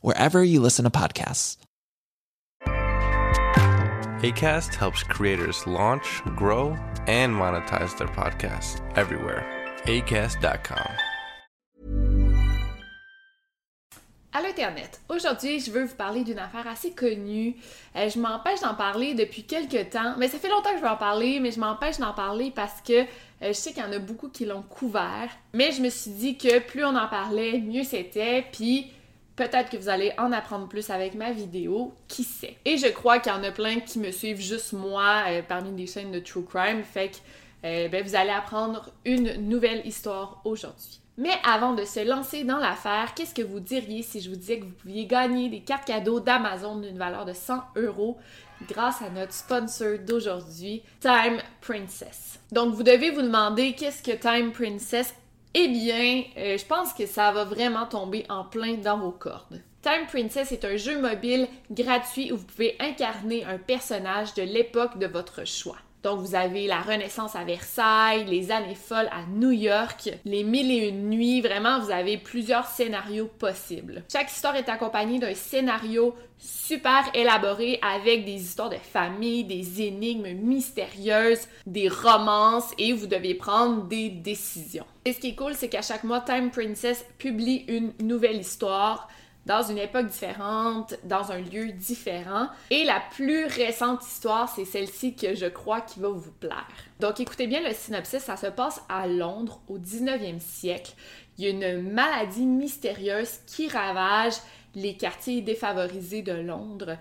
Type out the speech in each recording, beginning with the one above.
wherever you listen to podcasts. ACAST helps creators launch, grow, and monetize their podcasts everywhere. ACAST.com. Allô Internet. Aujourd'hui, je veux vous parler d'une affaire assez connue. Euh, je m'empêche d'en parler depuis quelques temps. Mais ça fait longtemps que je veux en parler, mais je m'empêche d'en parler parce que euh, je sais qu'il y en a beaucoup qui l'ont couvert. Mais je me suis dit que plus on en parlait, mieux c'était. Puis Peut-être que vous allez en apprendre plus avec ma vidéo, qui sait? Et je crois qu'il y en a plein qui me suivent juste moi euh, parmi des chaînes de True Crime, fait que euh, ben, vous allez apprendre une nouvelle histoire aujourd'hui. Mais avant de se lancer dans l'affaire, qu'est-ce que vous diriez si je vous disais que vous pouviez gagner des cartes cadeaux d'Amazon d'une valeur de 100 euros grâce à notre sponsor d'aujourd'hui, Time Princess? Donc vous devez vous demander qu'est-ce que Time Princess eh bien, euh, je pense que ça va vraiment tomber en plein dans vos cordes. Time Princess est un jeu mobile gratuit où vous pouvez incarner un personnage de l'époque de votre choix. Donc, vous avez la Renaissance à Versailles, les années folles à New York, les mille et une nuits. Vraiment, vous avez plusieurs scénarios possibles. Chaque histoire est accompagnée d'un scénario super élaboré avec des histoires de famille, des énigmes mystérieuses, des romances et vous devez prendre des décisions. Et ce qui est cool, c'est qu'à chaque mois, Time Princess publie une nouvelle histoire dans une époque différente, dans un lieu différent. Et la plus récente histoire, c'est celle-ci que je crois qui va vous plaire. Donc écoutez bien le synopsis, ça se passe à Londres au 19e siècle. Il y a une maladie mystérieuse qui ravage les quartiers défavorisés de Londres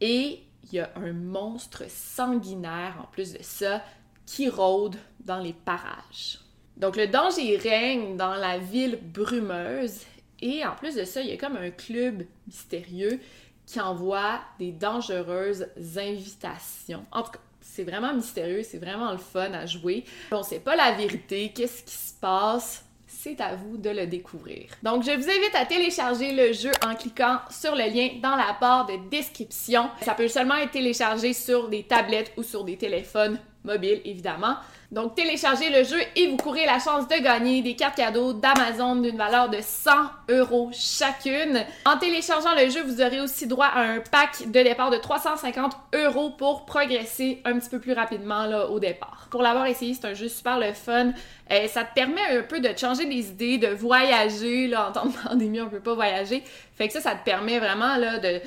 et il y a un monstre sanguinaire en plus de ça qui rôde dans les parages. Donc le danger règne dans la ville brumeuse et en plus de ça, il y a comme un club mystérieux qui envoie des dangereuses invitations. En tout cas, c'est vraiment mystérieux, c'est vraiment le fun à jouer. On sait pas la vérité, qu'est-ce qui se passe? C'est à vous de le découvrir. Donc, je vous invite à télécharger le jeu en cliquant sur le lien dans la barre de description. Ça peut seulement être téléchargé sur des tablettes ou sur des téléphones mobiles, évidemment. Donc, téléchargez le jeu et vous courez la chance de gagner des cartes cadeaux d'Amazon d'une valeur de 100 euros chacune. En téléchargeant le jeu, vous aurez aussi droit à un pack de départ de 350 euros pour progresser un petit peu plus rapidement au départ. Pour l'avoir essayé, c'est un jeu super le fun. Euh, ça te permet un peu de changer des idées, de voyager. Là, en temps de pandémie, on peut pas voyager. Fait que ça, ça te permet vraiment là, de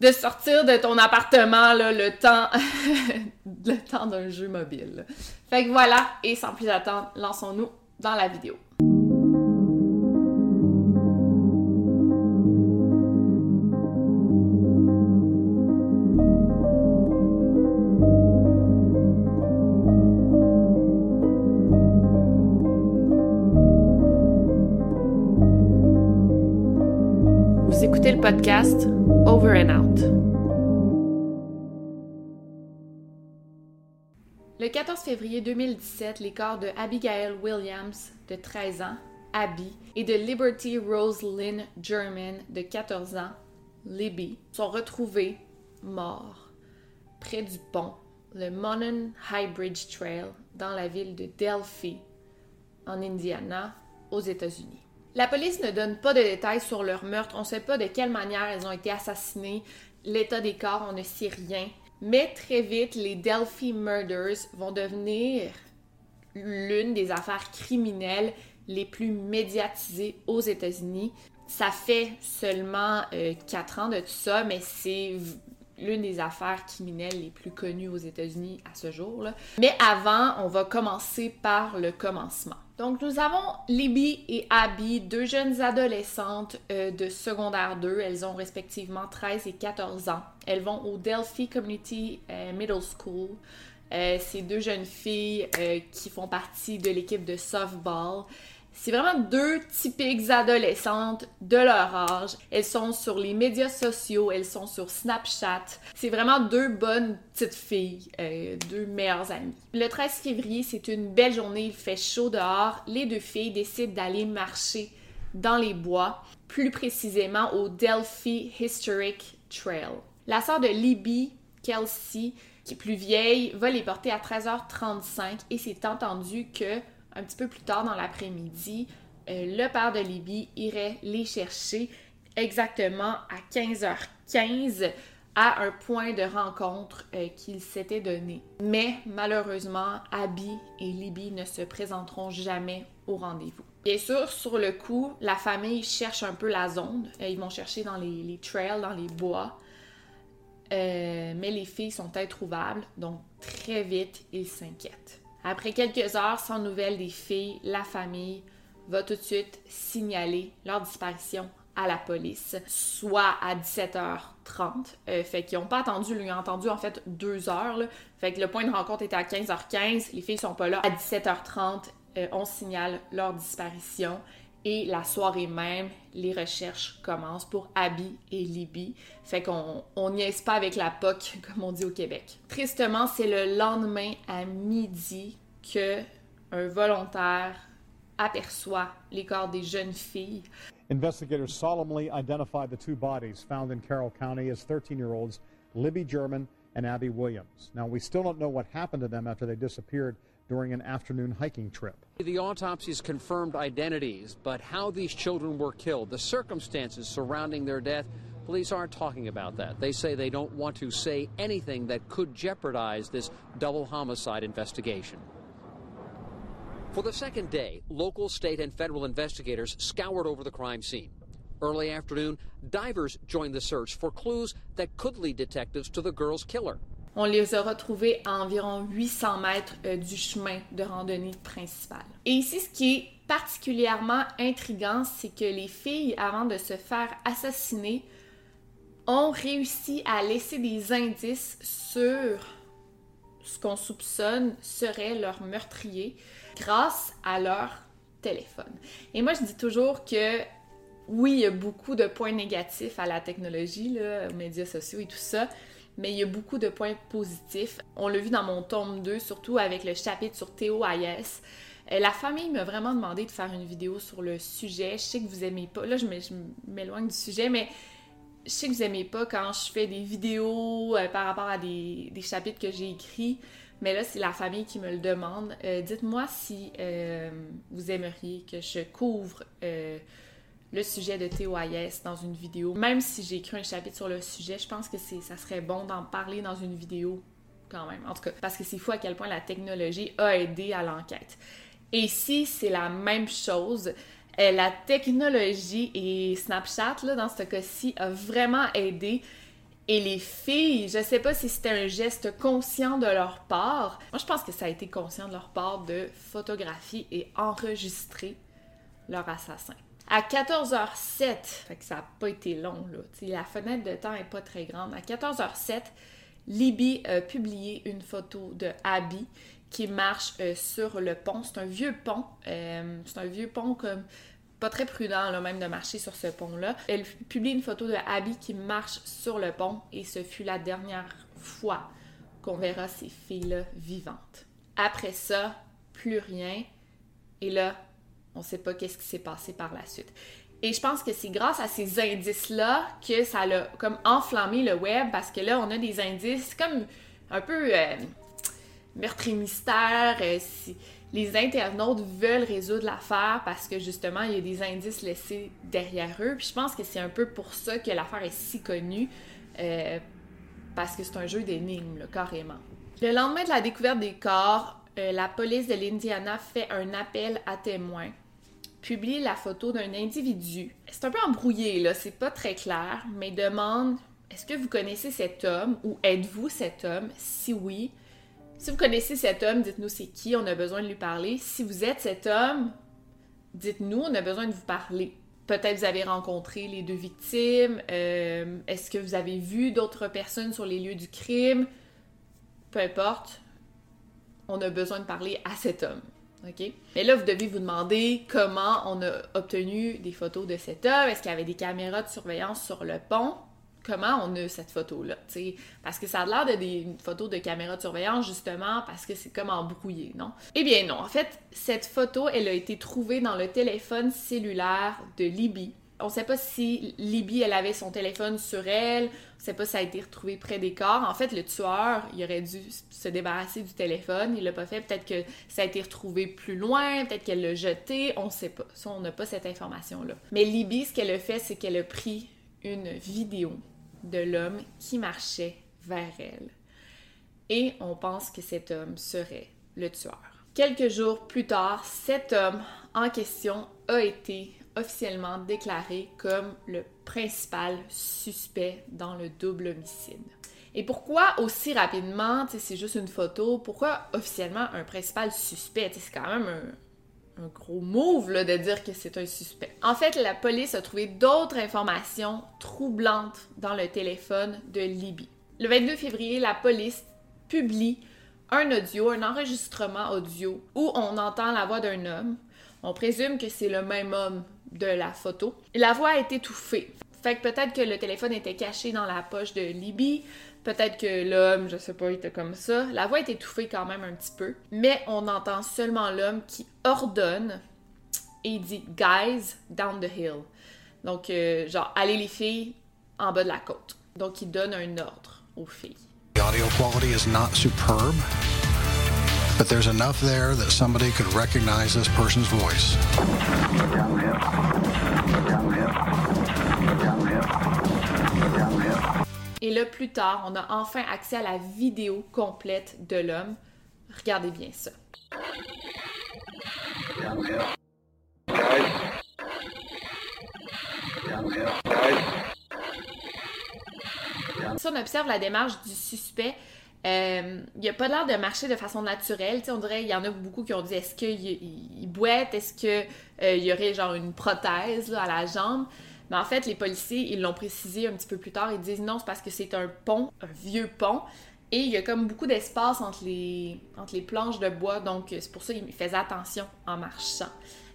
de sortir de ton appartement là, le temps le temps d'un jeu mobile. Fait que voilà, et sans plus attendre, lançons-nous dans la vidéo. Podcast Over and Out. Le 14 février 2017, les corps de Abigail Williams, de 13 ans, Abby, et de Liberty Rose Lynn German, de 14 ans, Libby, sont retrouvés morts près du pont, le Monon High Bridge Trail, dans la ville de Delphi, en Indiana, aux États-Unis. La police ne donne pas de détails sur leur meurtre, on ne sait pas de quelle manière elles ont été assassinées, l'état des corps, on ne sait rien. Mais très vite, les Delphi Murders vont devenir l'une des affaires criminelles les plus médiatisées aux États-Unis. Ça fait seulement euh, quatre ans de tout ça, mais c'est l'une des affaires criminelles les plus connues aux États-Unis à ce jour. -là. Mais avant, on va commencer par le commencement. Donc, nous avons Libby et Abby, deux jeunes adolescentes euh, de secondaire 2. Elles ont respectivement 13 et 14 ans. Elles vont au Delphi Community euh, Middle School. Euh, c'est deux jeunes filles qui font partie de l'équipe de softball. C'est vraiment deux typiques adolescentes de leur âge. Elles sont sur les médias sociaux, elles sont sur Snapchat. C'est vraiment deux bonnes petites filles, euh, deux meilleures amies. Le 13 février, c'est une belle journée, il fait chaud dehors. Les deux filles décident d'aller marcher dans les bois, plus précisément au Delphi Historic Trail. La sœur de Libby, Kelsey, qui est plus vieille, va les porter à 13h35 et c'est entendu que un petit peu plus tard dans l'après-midi, euh, le père de Libby irait les chercher exactement à 15h15 à un point de rencontre euh, qu'il s'était donné. Mais malheureusement, Abby et Libby ne se présenteront jamais au rendez-vous. Bien sûr, sur le coup, la famille cherche un peu la zone. Euh, ils vont chercher dans les, les trails, dans les bois. mais les filles sont introuvables, donc très vite, ils s'inquiètent. Après quelques heures sans nouvelles des filles, la famille va tout de suite signaler leur disparition à la police, soit à 17h30. Euh, fait qu'ils n'ont pas attendu, ils ont entendu en fait deux heures. Fait que le point de rencontre était à 15h15, les filles sont pas là. À 17h30, euh, on signale leur disparition et la soirée même, les recherches commencent pour Abby et Libby. Fait qu'on on niaise pas avec la POC, comme on dit au Québec. Tristement, c'est le lendemain à midi que un volontaire aperçoit les corps des jeunes filles. Investigators solemnly identified the two bodies found in Carroll County as 13-year-olds Libby German and Abby Williams. Now, we still don't know what happened to them after they disappeared during an afternoon hiking trip. The autopsies confirmed identities, but how these children were killed, the circumstances surrounding their death, police aren't talking about that. They say they don't want to say anything that could jeopardize this double homicide investigation. For the second day, local, state, and federal investigators scoured over the crime scene. Early afternoon, divers joined the search for clues that could lead detectives to the girl's killer. On les a retrouvés à environ 800 mètres euh, du chemin de randonnée principal. Et ici, ce qui est particulièrement intriguant, c'est que les filles, avant de se faire assassiner, ont réussi à laisser des indices sur ce qu'on soupçonne serait leur meurtrier grâce à leur téléphone. Et moi, je dis toujours que oui, il y a beaucoup de points négatifs à la technologie, aux médias sociaux et tout ça, mais il y a beaucoup de points positifs. On l'a vu dans mon tome 2, surtout avec le chapitre sur Théo Hayes. Euh, la famille m'a vraiment demandé de faire une vidéo sur le sujet. Je sais que vous aimez pas. Là, je m'éloigne du sujet, mais je sais que vous aimez pas quand je fais des vidéos euh, par rapport à des, chapitres que j'ai écrits. Mais là, c'est la famille qui me le demande. Euh, dites-moi si vous aimeriez que je couvre le sujet de Théo dans une vidéo. Même si j'ai écrit un chapitre sur le sujet, je pense que ça serait bon d'en parler dans une vidéo quand même. En tout cas, parce que c'est fou à quel point la technologie a aidé à l'enquête. Et ici, c'est la même chose. Euh, la technologie et Snapchat, là, dans ce cas-ci, a vraiment aidé. Et les filles, je sais pas si c'était un geste conscient de leur part. Moi, je pense que ça a été conscient de leur part de photographier et enregistrer leur assassin. À 14h07, fait que ça n'a pas été long, là. la fenêtre de temps n'est pas très grande. À 14h07, Libby a publié une photo de Abby qui marche euh, sur le pont. C'est un vieux pont. Euh, c'est un vieux pont comme pas très prudent là, même de marcher sur ce pont-là. Elle publie une photo de Abby qui marche sur le pont et ce fut la dernière fois qu'on verra ces filles-là vivantes. Après ça, plus rien. Et là, on ne sait pas qu'est-ce qui s'est passé par la suite. Et je pense que c'est grâce à ces indices-là que ça a comme enflammé le web parce que là, on a des indices comme un peu euh, meurtre et mystère. euh, si les internautes veulent résoudre l'affaire parce que justement, il y a des indices laissés derrière eux. Puis je pense que c'est un peu pour ça que l'affaire est si connue. euh, parce que c'est un jeu d'énigmes, carrément. Le lendemain de la découverte des corps, euh, la police de l'Indiana fait un appel à témoins, publie la photo d'un individu. C'est un peu embrouillé, là, c'est pas très clair, mais demande est-ce que vous connaissez cet homme ou êtes-vous cet homme? Si oui, si vous connaissez cet homme, dites-nous c'est qui, on a besoin de lui parler. Si vous êtes cet homme, dites-nous, on a besoin de vous parler. Peut-être vous avez rencontré les deux victimes. euh, Est-ce que vous avez vu d'autres personnes sur les lieux du crime? Peu importe, on a besoin de parler à cet homme. Mais là, vous devez vous demander comment on a obtenu des photos de cet homme. Est-ce qu'il y avait des caméras de surveillance sur le pont? Comment on a cette photo-là? Parce que ça a l'air de des une photo de caméra de surveillance, justement, parce que c'est comme embrouillé, non? Eh bien non. En fait, cette photo, elle a été trouvée dans le téléphone cellulaire de Libby. On sait pas si Libby, elle avait son téléphone sur elle. On sait pas si ça a été retrouvé près des corps. En fait, le tueur, il aurait dû se débarrasser du téléphone. Il l'a pas fait. Peut-être que ça a été retrouvé plus loin. Peut-être qu'elle l'a jeté. On sait pas. Ça, on n'a pas cette information-là. Mais Libby, ce qu'elle a fait, c'est qu'elle a pris une vidéo de l'homme qui marchait vers elle. Et on pense que cet homme serait le tueur. Quelques jours plus tard, cet homme en question a été officiellement déclaré comme le principal suspect dans le double homicide. Et pourquoi aussi rapidement, c'est juste une photo, pourquoi officiellement un principal suspect? C'est quand même un, un gros move là, de dire que c'est un suspect. En fait, la police a trouvé d'autres informations troublantes dans le téléphone de Libby. Le 22 février, la police publie un audio, un enregistrement audio où on entend la voix d'un homme. On présume que c'est le même homme de la photo. La voix est étouffée. Fait que peut-être que le téléphone était caché dans la poche de Libby, peut-être que l'homme, je sais pas, était comme ça. La voix est étouffée quand même un petit peu, mais on entend seulement l'homme qui ordonne et dit Guys, down the hill. Donc, euh, genre, allez les filles en bas de la côte. Donc, il donne un ordre aux filles. The audio quality is not superb, but there's enough there that somebody could recognize this person's voice. Et là, plus tard, on a enfin accès à la vidéo complète de l'homme. Regardez bien ça. Si on observe la démarche du suspect, euh, il a pas l'air de marcher de façon naturelle. On dirait il y en a beaucoup qui ont dit est-ce qu'il il, il boite, est-ce que euh, il y aurait genre une prothèse à la jambe? Mais en fait, les policiers, ils l'ont précisé un petit peu plus tard. Ils disent non, c'est parce que c'est un pont, un vieux pont. Et il y a comme beaucoup d'espace entre les, entre les planches de bois. Donc, c'est pour ça qu'il faisait attention en marchant.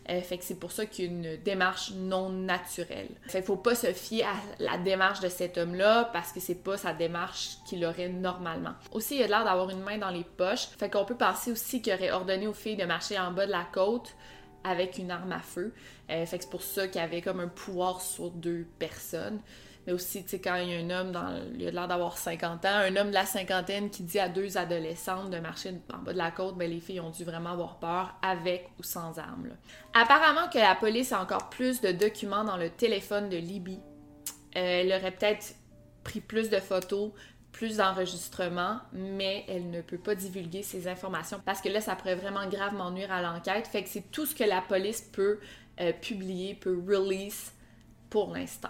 Euh, fait que c'est pour ça qu'il y a une démarche non naturelle. Fait qu'il faut pas se fier à la démarche de cet homme-là parce que c'est pas sa démarche qu'il aurait normalement. Aussi, il a l'air d'avoir une main dans les poches. Fait qu'on peut penser aussi qu'il aurait ordonné aux filles de marcher en bas de la côte avec une arme à feu. Euh, fait que c'est pour ça qu'il avait comme un pouvoir sur deux personnes. Mais aussi, tu sais, quand il y a un homme, dans, il a l'air d'avoir 50 ans, un homme de la cinquantaine qui dit à deux adolescentes de marcher en bas de la côte, ben les filles ont dû vraiment avoir peur, avec ou sans armes. Apparemment que la police a encore plus de documents dans le téléphone de Libby. Euh, elle aurait peut-être pris plus de photos, plus d'enregistrements, mais elle ne peut pas divulguer ces informations parce que là, ça pourrait vraiment gravement nuire à l'enquête. Fait que c'est tout ce que la police peut euh, publier, peut release pour l'instant.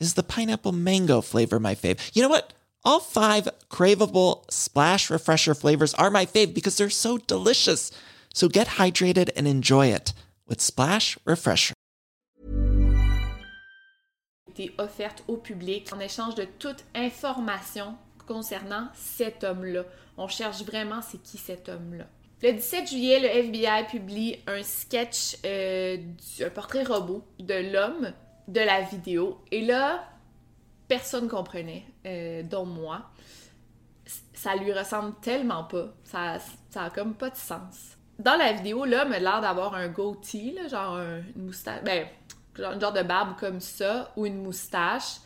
is the pineapple mango flavor my fave? You know what? All five craveable Splash Refresher flavors are my fave because they're so delicious. So get hydrated and enjoy it with Splash Refresher. offerte au public en échange de toute information concernant cet homme-là. On cherche vraiment c'est qui cet homme-là. Le 17 juillet, le FBI publie un sketch, euh, un portrait robot de l'homme de la vidéo. Et là, personne comprenait, euh, dont moi. Ça lui ressemble tellement pas. Ça, ça a comme pas de sens. Dans la vidéo, l'homme a l'air d'avoir un goatee, là, genre une moustache. Ben, genre, genre de barbe comme ça, ou une moustache.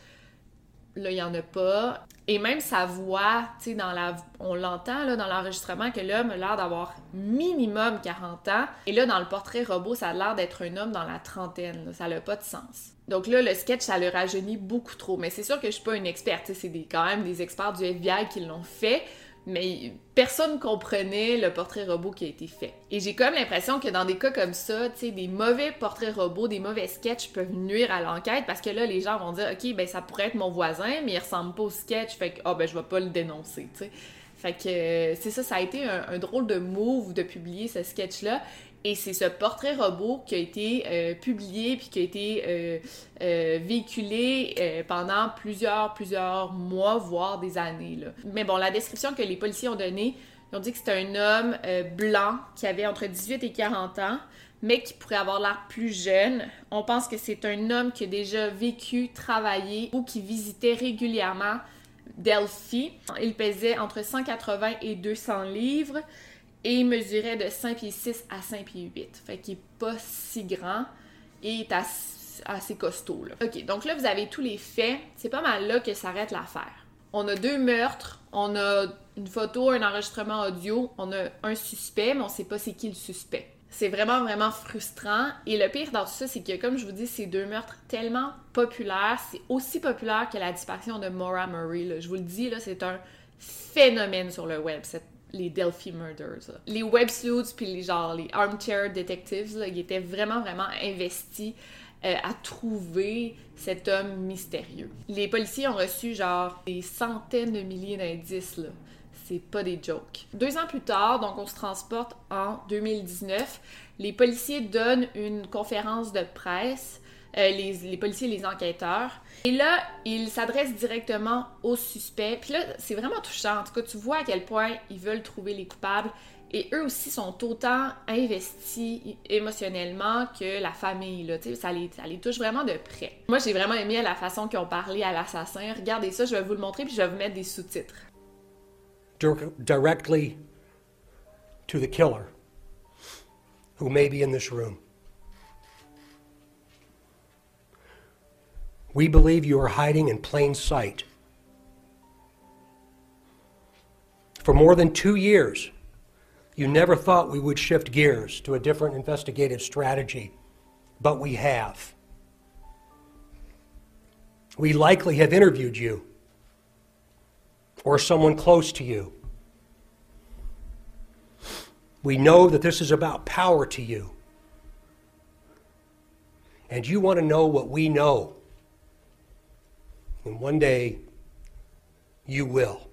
Là, il y en a pas. Et même sa voix, tu sais, dans la... on l'entend là, dans l'enregistrement que l'homme a l'air d'avoir minimum 40 ans. Et là, dans le portrait robot, ça a l'air d'être un homme dans la trentaine. Ça n'a pas de sens. Donc là, le sketch, ça le rajeunit beaucoup trop. Mais c'est sûr que je suis pas une experte. C'est quand même des experts du FBI qui l'ont fait mais personne comprenait le portrait robot qui a été fait. Et j'ai comme l'impression que dans des cas comme ça, tu des mauvais portraits robots, des mauvais sketchs peuvent nuire à l'enquête parce que là, les gens vont dire, OK, ben ça pourrait être mon voisin, mais il ressemble pas au sketch, fait que, ah, ben je vais pas le dénoncer, tu. Fait que euh, c'est ça, ça a été un, drôle de move de publier ce sketch-là. Et c'est ce portrait robot qui a été euh, publié puis qui a été euh, euh, véhiculé pendant plusieurs, plusieurs mois, voire des années. Là. Mais bon, la description que les policiers ont donnée, ils ont dit que c'était un homme blanc qui avait entre 18 et 40 ans, mais qui pourrait avoir l'air plus jeune. On pense que c'est un homme qui a déjà vécu, travaillé ou qui visitait régulièrement Delphi. Il pesait entre 180 et 200 livres et il mesurait de 5 pieds 6 à 5 pieds 8. Fait qu'il est pas si grand et est assez, costaud. Là. Ok, donc là, vous avez tous les faits. C'est pas mal là que s'arrête l'affaire. On a deux meurtres, on a une photo, un enregistrement audio, on a un suspect, mais on sait pas c'est qui le suspect. C'est vraiment, vraiment frustrant. Et le pire dans tout ça, c'est que, comme je vous dis, ces deux meurtres tellement populaires. C'est aussi populaire que la disparition de Maura Murray. Je vous le dis, là, c'est un phénomène sur le web, les Delphi Murders. Les websuits puis les genre les armchair detectives, ils étaient vraiment vraiment investis euh, à trouver cet homme mystérieux. Les policiers ont reçu genre des centaines de milliers d'indices là. C'est pas des jokes. Deux ans plus tard, donc on se transporte en 2019, les policiers donnent une conférence de presse euh, les, les, policiers les enquêteurs. Et là, ils s'adressent directement aux suspects. Puis là, c'est vraiment touchant. En tout cas, tu vois à quel point ils veulent trouver les coupables. Et eux aussi sont autant investis émotionnellement que la famille. Là, ça, les, ça les touche vraiment de près. Moi, j'ai vraiment aimé la façon qu'ils ont parlé à l'assassin. Regardez ça, je vais vous le montrer, puis je vais vous mettre des sous-titres. Directly to the killer who may be in this room. We believe you are hiding in plain sight. For more than two years, you never thought we would shift gears to a different investigative strategy, but we have. We likely have interviewed you or someone close to you. We know that this is about power to you. And you want to know what we know. And one day, you will.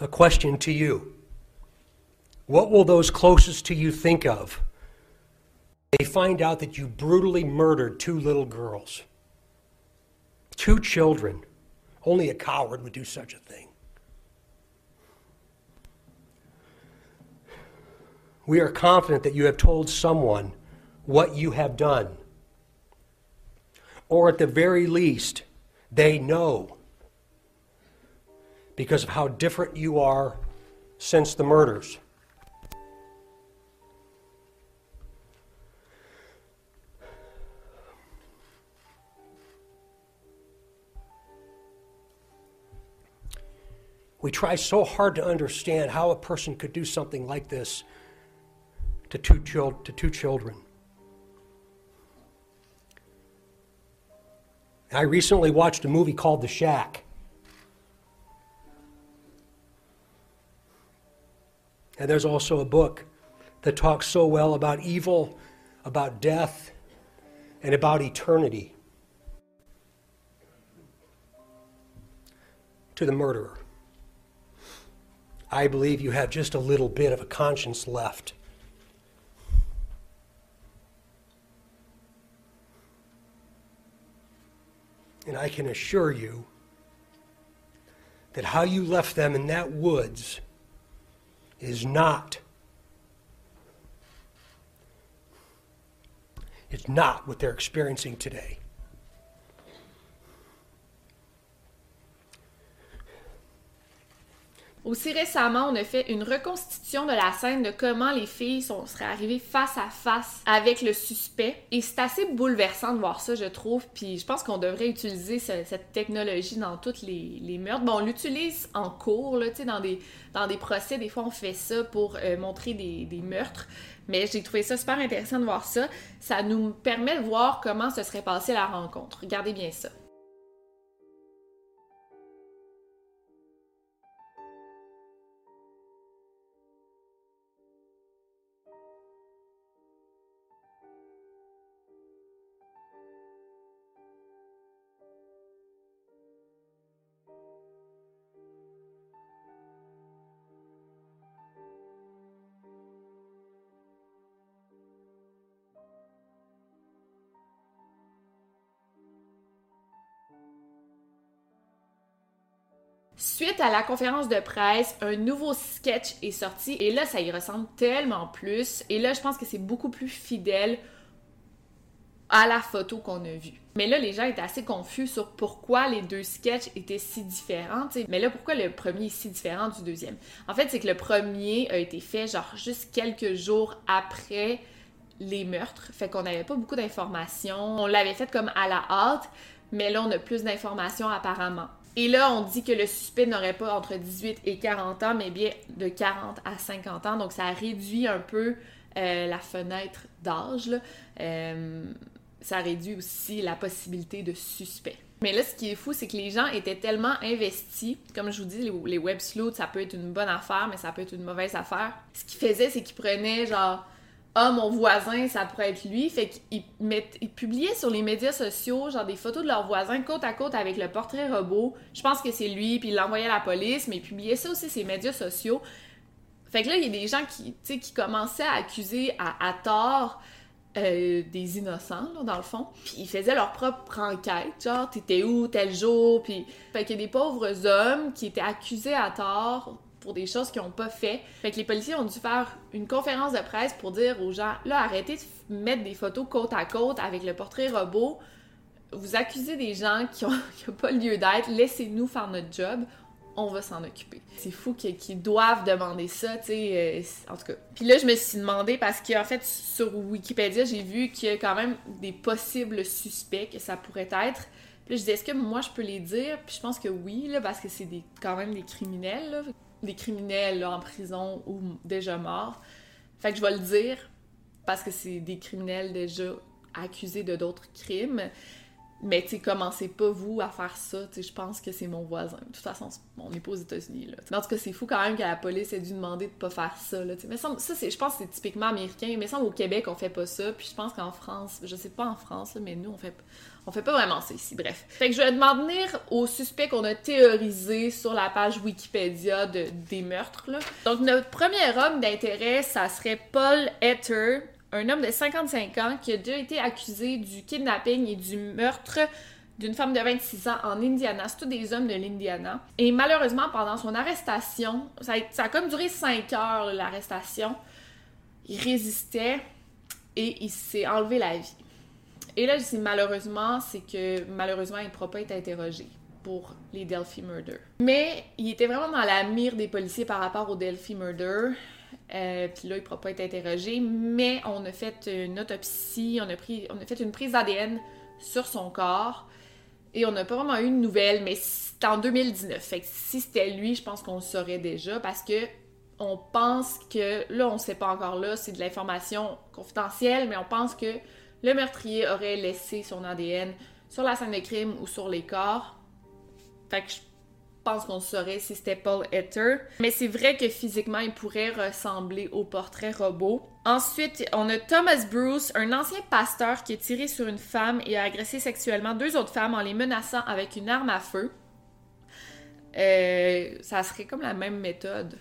A question to you What will those closest to you think of? They find out that you brutally murdered two little girls, two children. Only a coward would do such a thing. We are confident that you have told someone what you have done. Or at the very least, they know because of how different you are since the murders. We try so hard to understand how a person could do something like this to two, chil- to two children. I recently watched a movie called The Shack. And there's also a book that talks so well about evil, about death, and about eternity. To the murderer, I believe you have just a little bit of a conscience left. I can assure you that how you left them in that woods is not it's not what they're experiencing today. Aussi récemment, on a fait une reconstitution de la scène de comment les filles sont, seraient arrivées face à face avec le suspect. Et c'est assez bouleversant de voir ça, je trouve. Puis je pense qu'on devrait utiliser cette technologie dans toutes les, meurtres. Bon, on l'utilise en cours, là, dans des, dans des procès. Des fois, on fait ça pour euh, montrer des, meurtres. Mais j'ai trouvé ça super intéressant de voir ça. Ça nous permet de voir comment se serait passée la rencontre. Regardez bien ça. Suite à la conférence de presse, un nouveau sketch est sorti et là, ça y ressemble tellement plus. Et là, je pense que c'est beaucoup plus fidèle à la photo qu'on a vue. Mais là, les gens étaient assez confus sur pourquoi les deux sketchs étaient si différents. Mais là, pourquoi le premier est si différent du deuxième? En fait, c'est que le premier a été fait genre juste quelques jours après les meurtres. Fait qu'on n'avait pas beaucoup d'informations. On l'avait fait comme à la hâte, mais là, on a plus d'informations apparemment. Et là, on dit que le suspect n'aurait pas entre 18 et 40 ans, mais bien de 40 à 50 ans. Donc, ça réduit un peu euh, la fenêtre d'âge. Euh, ça réduit aussi la possibilité de suspect. Mais là, ce qui est fou, c'est que les gens étaient tellement investis. Comme je vous dis, les, web sleuths, ça peut être une bonne affaire, mais ça peut être une mauvaise affaire. Ce qu'ils faisaient, c'est qu'ils prenaient genre ah, mon voisin, ça pourrait être lui. Fait qu'ils ils publiaient sur les médias sociaux, genre des photos de leur voisin côte à côte avec le portrait robot. Je pense que c'est lui, puis ils l'envoyaient à la police, mais ils publiaient ça aussi sur les médias sociaux. Fait que là, il y a des gens qui, qui commençaient à accuser à, tort euh, des innocents, dans le fond. Puis ils faisaient leur propre enquête, genre, t'étais où tel jour, puis... Fait qu'il y a des pauvres hommes qui étaient accusés à tort pour des choses qu'ils n'ont pas fait. Fait que les policiers ont dû faire une conférence de presse pour dire aux gens là, arrêtez de mettre des photos côte à côte avec le portrait robot. Vous accusez des gens qui n'ont pas lieu d'être. Laissez-nous faire notre job. On va s'en occuper. C'est fou qu'ils doivent demander ça, tu sais. Euh, en tout cas. Puis là, je me suis demandé parce qu'en fait, sur Wikipédia, j'ai vu qu'il y a quand même des possibles suspects que ça pourrait être. Puis là, je disais, est-ce que moi, je peux les dire? Puis je pense que oui, là, parce que c'est quand même des criminels, là des criminels en prison ou déjà morts. Fait que je vais le dire parce que c'est des criminels déjà accusés de d'autres crimes. Mais tu commencez pas vous à faire ça. Je pense que c'est mon voisin. De toute façon, on n'est pas aux États-Unis en tout cas, c'est fou quand même que la police ait dû demander de pas faire ça. Mais ça, je pense que c'est typiquement américain. Mais ça, au Québec, on fait pas ça. Puis je pense qu'en France, je sais pas en France, mais nous, on fait on fait pas vraiment ça ici, bref. Fait que je vais m'en venir au suspect qu'on a théorisé sur la page Wikipédia de, des meurtres. Donc notre premier homme d'intérêt, ça serait Paul Etter, un homme de 55 ans qui a déjà été accusé du kidnapping et du meurtre d'une femme de 26 ans en Indiana. C'est tous des hommes de l'Indiana. Et malheureusement, pendant son arrestation, ça a, ça a comme duré 5 heures l'arrestation, il résistait et il s'est enlevé la vie. Et là, dis malheureusement, c'est que malheureusement, il ne pourra pas être interrogé pour les Delphi Murder. Mais il était vraiment dans la mire des policiers par rapport au Delphi Murder. Euh, puis là, il ne pourra pas être interrogé. Mais on a fait une autopsie, on a, pris, on a fait une prise d'ADN sur son corps. Et on n'a pas vraiment eu de nouvelles, mais c'est en 2019. Fait que si c'était lui, je pense qu'on le saurait déjà parce que on pense que, là, on ne sait pas encore là, c'est de l'information confidentielle, mais on pense que le meurtrier aurait laissé son ADN sur la scène de crime ou sur les corps. Fait que je pense qu'on saurait si c'était Paul Etter. Mais c'est vrai que physiquement, il pourrait ressembler au portrait robot. Ensuite, on a Thomas Bruce, un ancien pasteur qui a tiré sur une femme et a agressé sexuellement deux autres femmes en les menaçant avec une arme à feu. Euh, ça serait comme la même méthode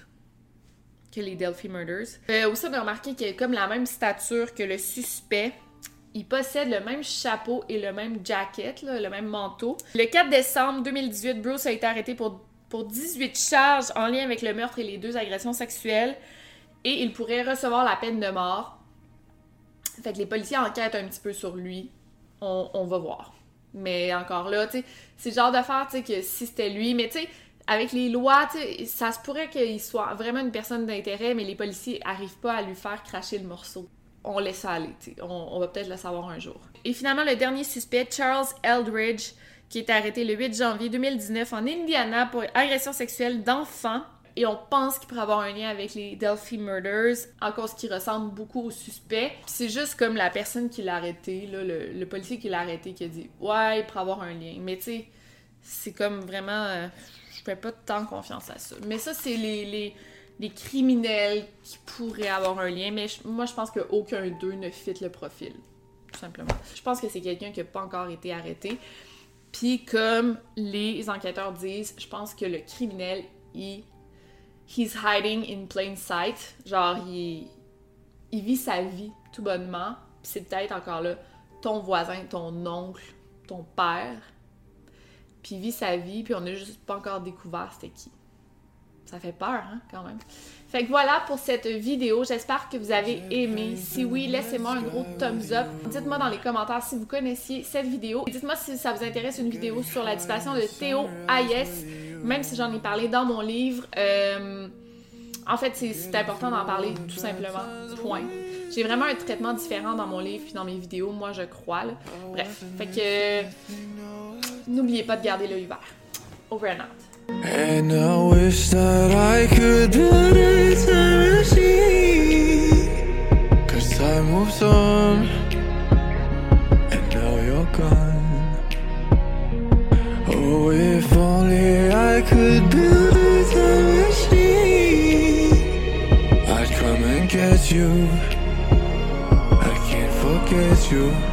que les Delphi Murders. Euh, aussi, on a remarqué qu'il a comme la même stature que le suspect il possède le même chapeau et le même jacket, le même manteau. Le 4 décembre 2018, Bruce a été arrêté pour, pour 18 charges en lien avec le meurtre et les deux agressions sexuelles. Et il pourrait recevoir la peine de mort. Fait que les policiers enquêtent un petit peu sur lui. On, va voir. Mais encore là, c'est le genre d'affaire, tu sais, que si c'était lui, mais tu sais, avec les lois, ça se pourrait qu'il soit vraiment une personne d'intérêt, mais les policiers arrivent pas à lui faire cracher le morceau on laisse ça aller. On, va peut-être le savoir un jour. Et finalement, le dernier suspect, Charles Eldridge, qui est arrêté le 8 janvier 2019 en Indiana pour agression sexuelle d'enfants. Et on pense qu'il pourrait avoir un lien avec les Delphi Murders, en cause qui ressemble beaucoup au suspect. C'est juste comme la personne qui l'a arrêté, là, le, policier qui l'a arrêté, qui a dit Ouais, il pourrait avoir un lien. Mais tu sais, c'est comme vraiment. Euh, je fais pas tant confiance à ça. Mais ça, c'est les des criminels qui pourraient avoir un lien, mais moi je pense qu'aucun d'eux ne fit le profil, tout simplement. Je pense que c'est quelqu'un qui n'a pas encore été arrêté. Puis comme les enquêteurs disent, je pense que le criminel, il he's hiding in plain sight, genre il, il vit sa vie tout bonnement, puis c'est peut-être encore là ton voisin, ton oncle, ton père, puis il vit sa vie, puis on n'a juste pas encore découvert c'était qui ça fait peur, hein, quand même. Fait que voilà pour cette vidéo. J'espère que vous avez aimé. Si oui, laissez-moi un gros thumbs up. Dites-moi dans les commentaires si vous connaissiez cette vidéo. Dites-moi si ça vous intéresse une vidéo sur la disparition de Théo Hayes, même si j'en ai parlé dans mon livre. Euh, en fait, c'est important d'en parler tout simplement. Point. J'ai vraiment un traitement différent dans mon livre puis dans mes vidéos, moi je crois. Bref, fait que n'oubliez pas de garder l'œil vert. Over and out. And I wish that I could build a time machine Cause time moves on And now you're gone. Oh, if only I could build a time machine I'd come and get you. I can't forget you